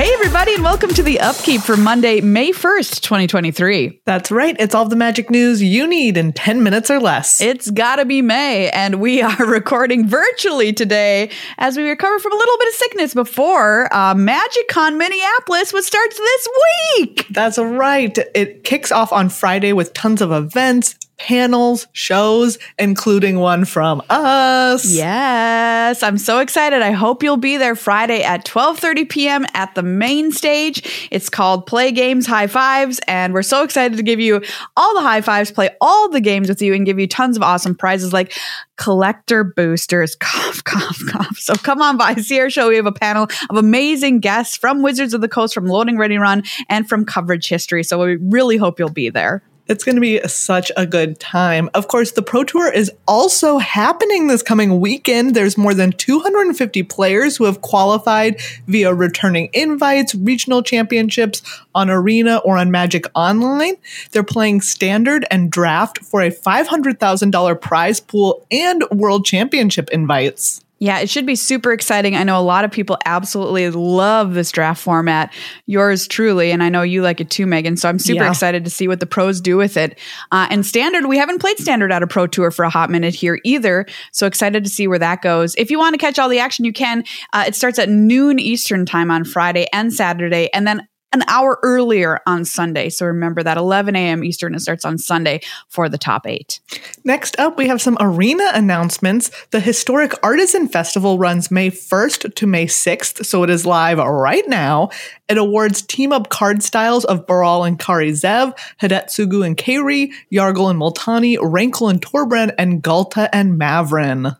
Hey, everybody, and welcome to the Upkeep for Monday, May 1st, 2023. That's right. It's all the magic news you need in 10 minutes or less. It's gotta be May, and we are recording virtually today as we recover from a little bit of sickness before uh, MagicCon Minneapolis, which starts this week. That's right. It kicks off on Friday with tons of events, panels, shows, including one from us. Yes, I'm so excited. I hope you'll be there Friday at 12:30 p.m. at the main stage. It's called Play Games High Fives, and we're so excited to give you all the high fives, play all the games with you, and give you tons of awesome prizes like collector boosters. Cough, cough, cough. So come on by, see our show. We have a panel of amazing guests from Wizards of the Coast, from Loading Ready Run, and from Coverage History. So we really hope you'll be there. It's going to be such a good time. Of course, the Pro Tour is also happening this coming weekend. There's more than 250 players who have qualified via returning invites, regional championships on Arena or on Magic Online. They're playing standard and draft for a $500,000 prize pool and world championship invites. Yeah, it should be super exciting. I know a lot of people absolutely love this draft format. Yours truly, and I know you like it too, Megan. So I'm super yeah. excited to see what the pros do with it. Uh, and standard, we haven't played standard at a pro tour for a hot minute here either. So excited to see where that goes. If you want to catch all the action, you can. Uh, it starts at noon Eastern time on Friday and Saturday, and then an hour earlier on Sunday. So remember that 11 a.m. Eastern, it starts on Sunday for the top eight. Next up, we have some arena announcements. The Historic Artisan Festival runs May 1st to May 6th, so it is live right now. It awards team up card styles of Baral and Kari Zev, Hidetsugu and Kairi, Yargle and Multani, Rankle and Torbran, and Ghalta and Mavren.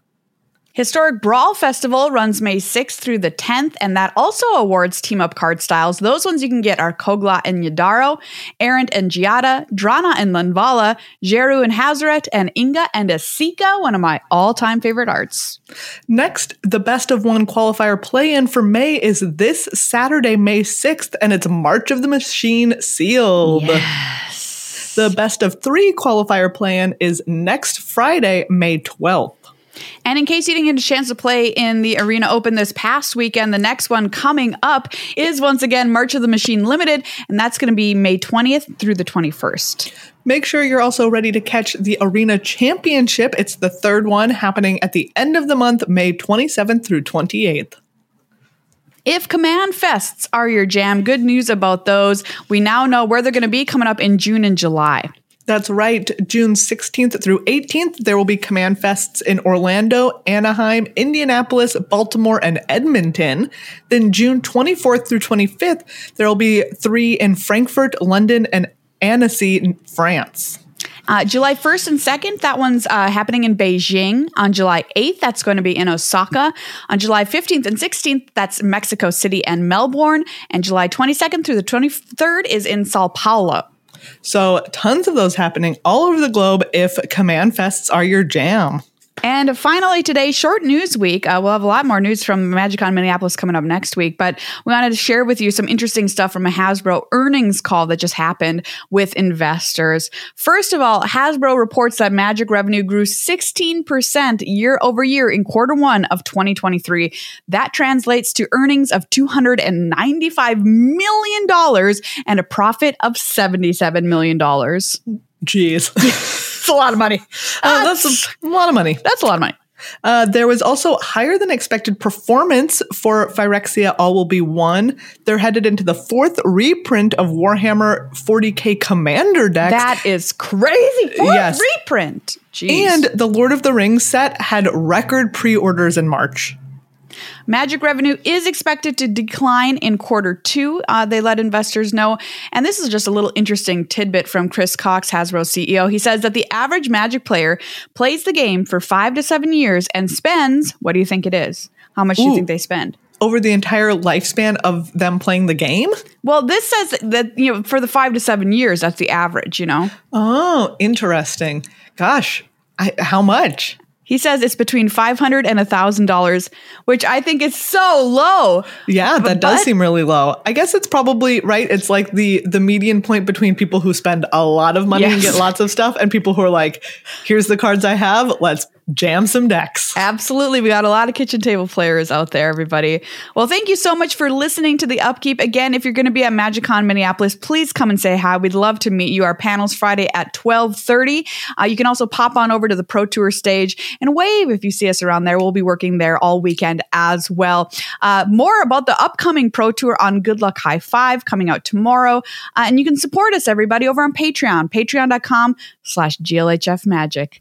Historic Brawl Festival runs May 6th through the 10th, and that also awards team up card styles. Those ones you can get are Kogla and Yidaro, Errant and Giada, Drana and Linvala, Djeru and Hazoret, and Inga and Esika, one of my all time favorite arts. Next, the best of one qualifier play in for May is this Saturday, May 6th, and it's March of the Machine sealed. Yes. The best of three qualifier play in is next Friday, May 12th. And in case you didn't get a chance to play in the Arena Open this past weekend, the next one coming up is once again March of the Machine Limited, and that's going to be May 20th through the 21st. Make sure you're also ready to catch the Arena Championship. It's the third one happening at the end of the month, May 27th through 28th. If Command Fests are your jam, good news about those. We now know where they're going to be coming up in June and July. That's right. June 16th through 18th, there will be Command Fests in Orlando, Anaheim, Indianapolis, Baltimore, and Edmonton. Then June 24th through 25th, there will be three in Frankfurt, London, and Annecy, France. Uh, July 1st and 2nd, that one's uh, happening in Beijing. On July 8th, that's going to be in Osaka. On July 15th and 16th, that's Mexico City and Melbourne. And July 22nd through the 23rd is in Sao Paulo. So, tons of those happening all over the globe if command fests are your jam. And finally, today, short news week. Uh, we'll have a lot more news from MagicCon Minneapolis coming up next week, but we wanted to share with you some interesting stuff from a Hasbro earnings call that just happened with investors. First of all, Hasbro reports that Magic revenue grew 16% year over year in quarter one of 2023. That translates to earnings of $295 million and a profit of $77 million. Jeez. It's a lot of money. Uh, that's a lot of money. That's a lot of money. Uh, there was also higher than expected performance for Phyrexia All Will Be One. They're headed into the fourth reprint of Warhammer 40k Commander decks. That is crazy. Fourth yes. reprint. Jeez. And the Lord of the Rings set had record pre orders in March. Magic revenue is expected to decline in quarter two. Uh, they let investors know. And this is just a little interesting tidbit from Chris Cocks, Hasbro CEO. He says that the average Magic player plays the game for five to seven years and spends, what do you think it is? How much Ooh. do you think they spend? over the entire lifespan of them playing the game? Well, this says that, you know, for the five to seven years, that's the average, you know? Oh, interesting. Gosh, I, how much? He says it's between five hundred and a thousand dollars, which I think is so low. Yeah, that but, does seem really low. I guess it's probably right. It's like the the median point between people who spend a lot of money yes. and get lots of stuff, and people who are like, "Here's the cards I have. Let's jam some decks. Absolutely. We got a lot of kitchen table players out there, everybody. Well, thank you so much for listening to the upkeep. Again, if you're going to be at MagicCon Minneapolis, please come and say hi. We'd love to meet you. Our panel's Friday at 1230. Uh, you can also pop on over to the Pro Tour stage and wave if you see us around there. We'll be working there all weekend as well. Uh, more about the upcoming Pro Tour on Good Luck High Five coming out tomorrow. Uh, and you can support us, everybody, over on Patreon, patreon.com slash GLHF Magic.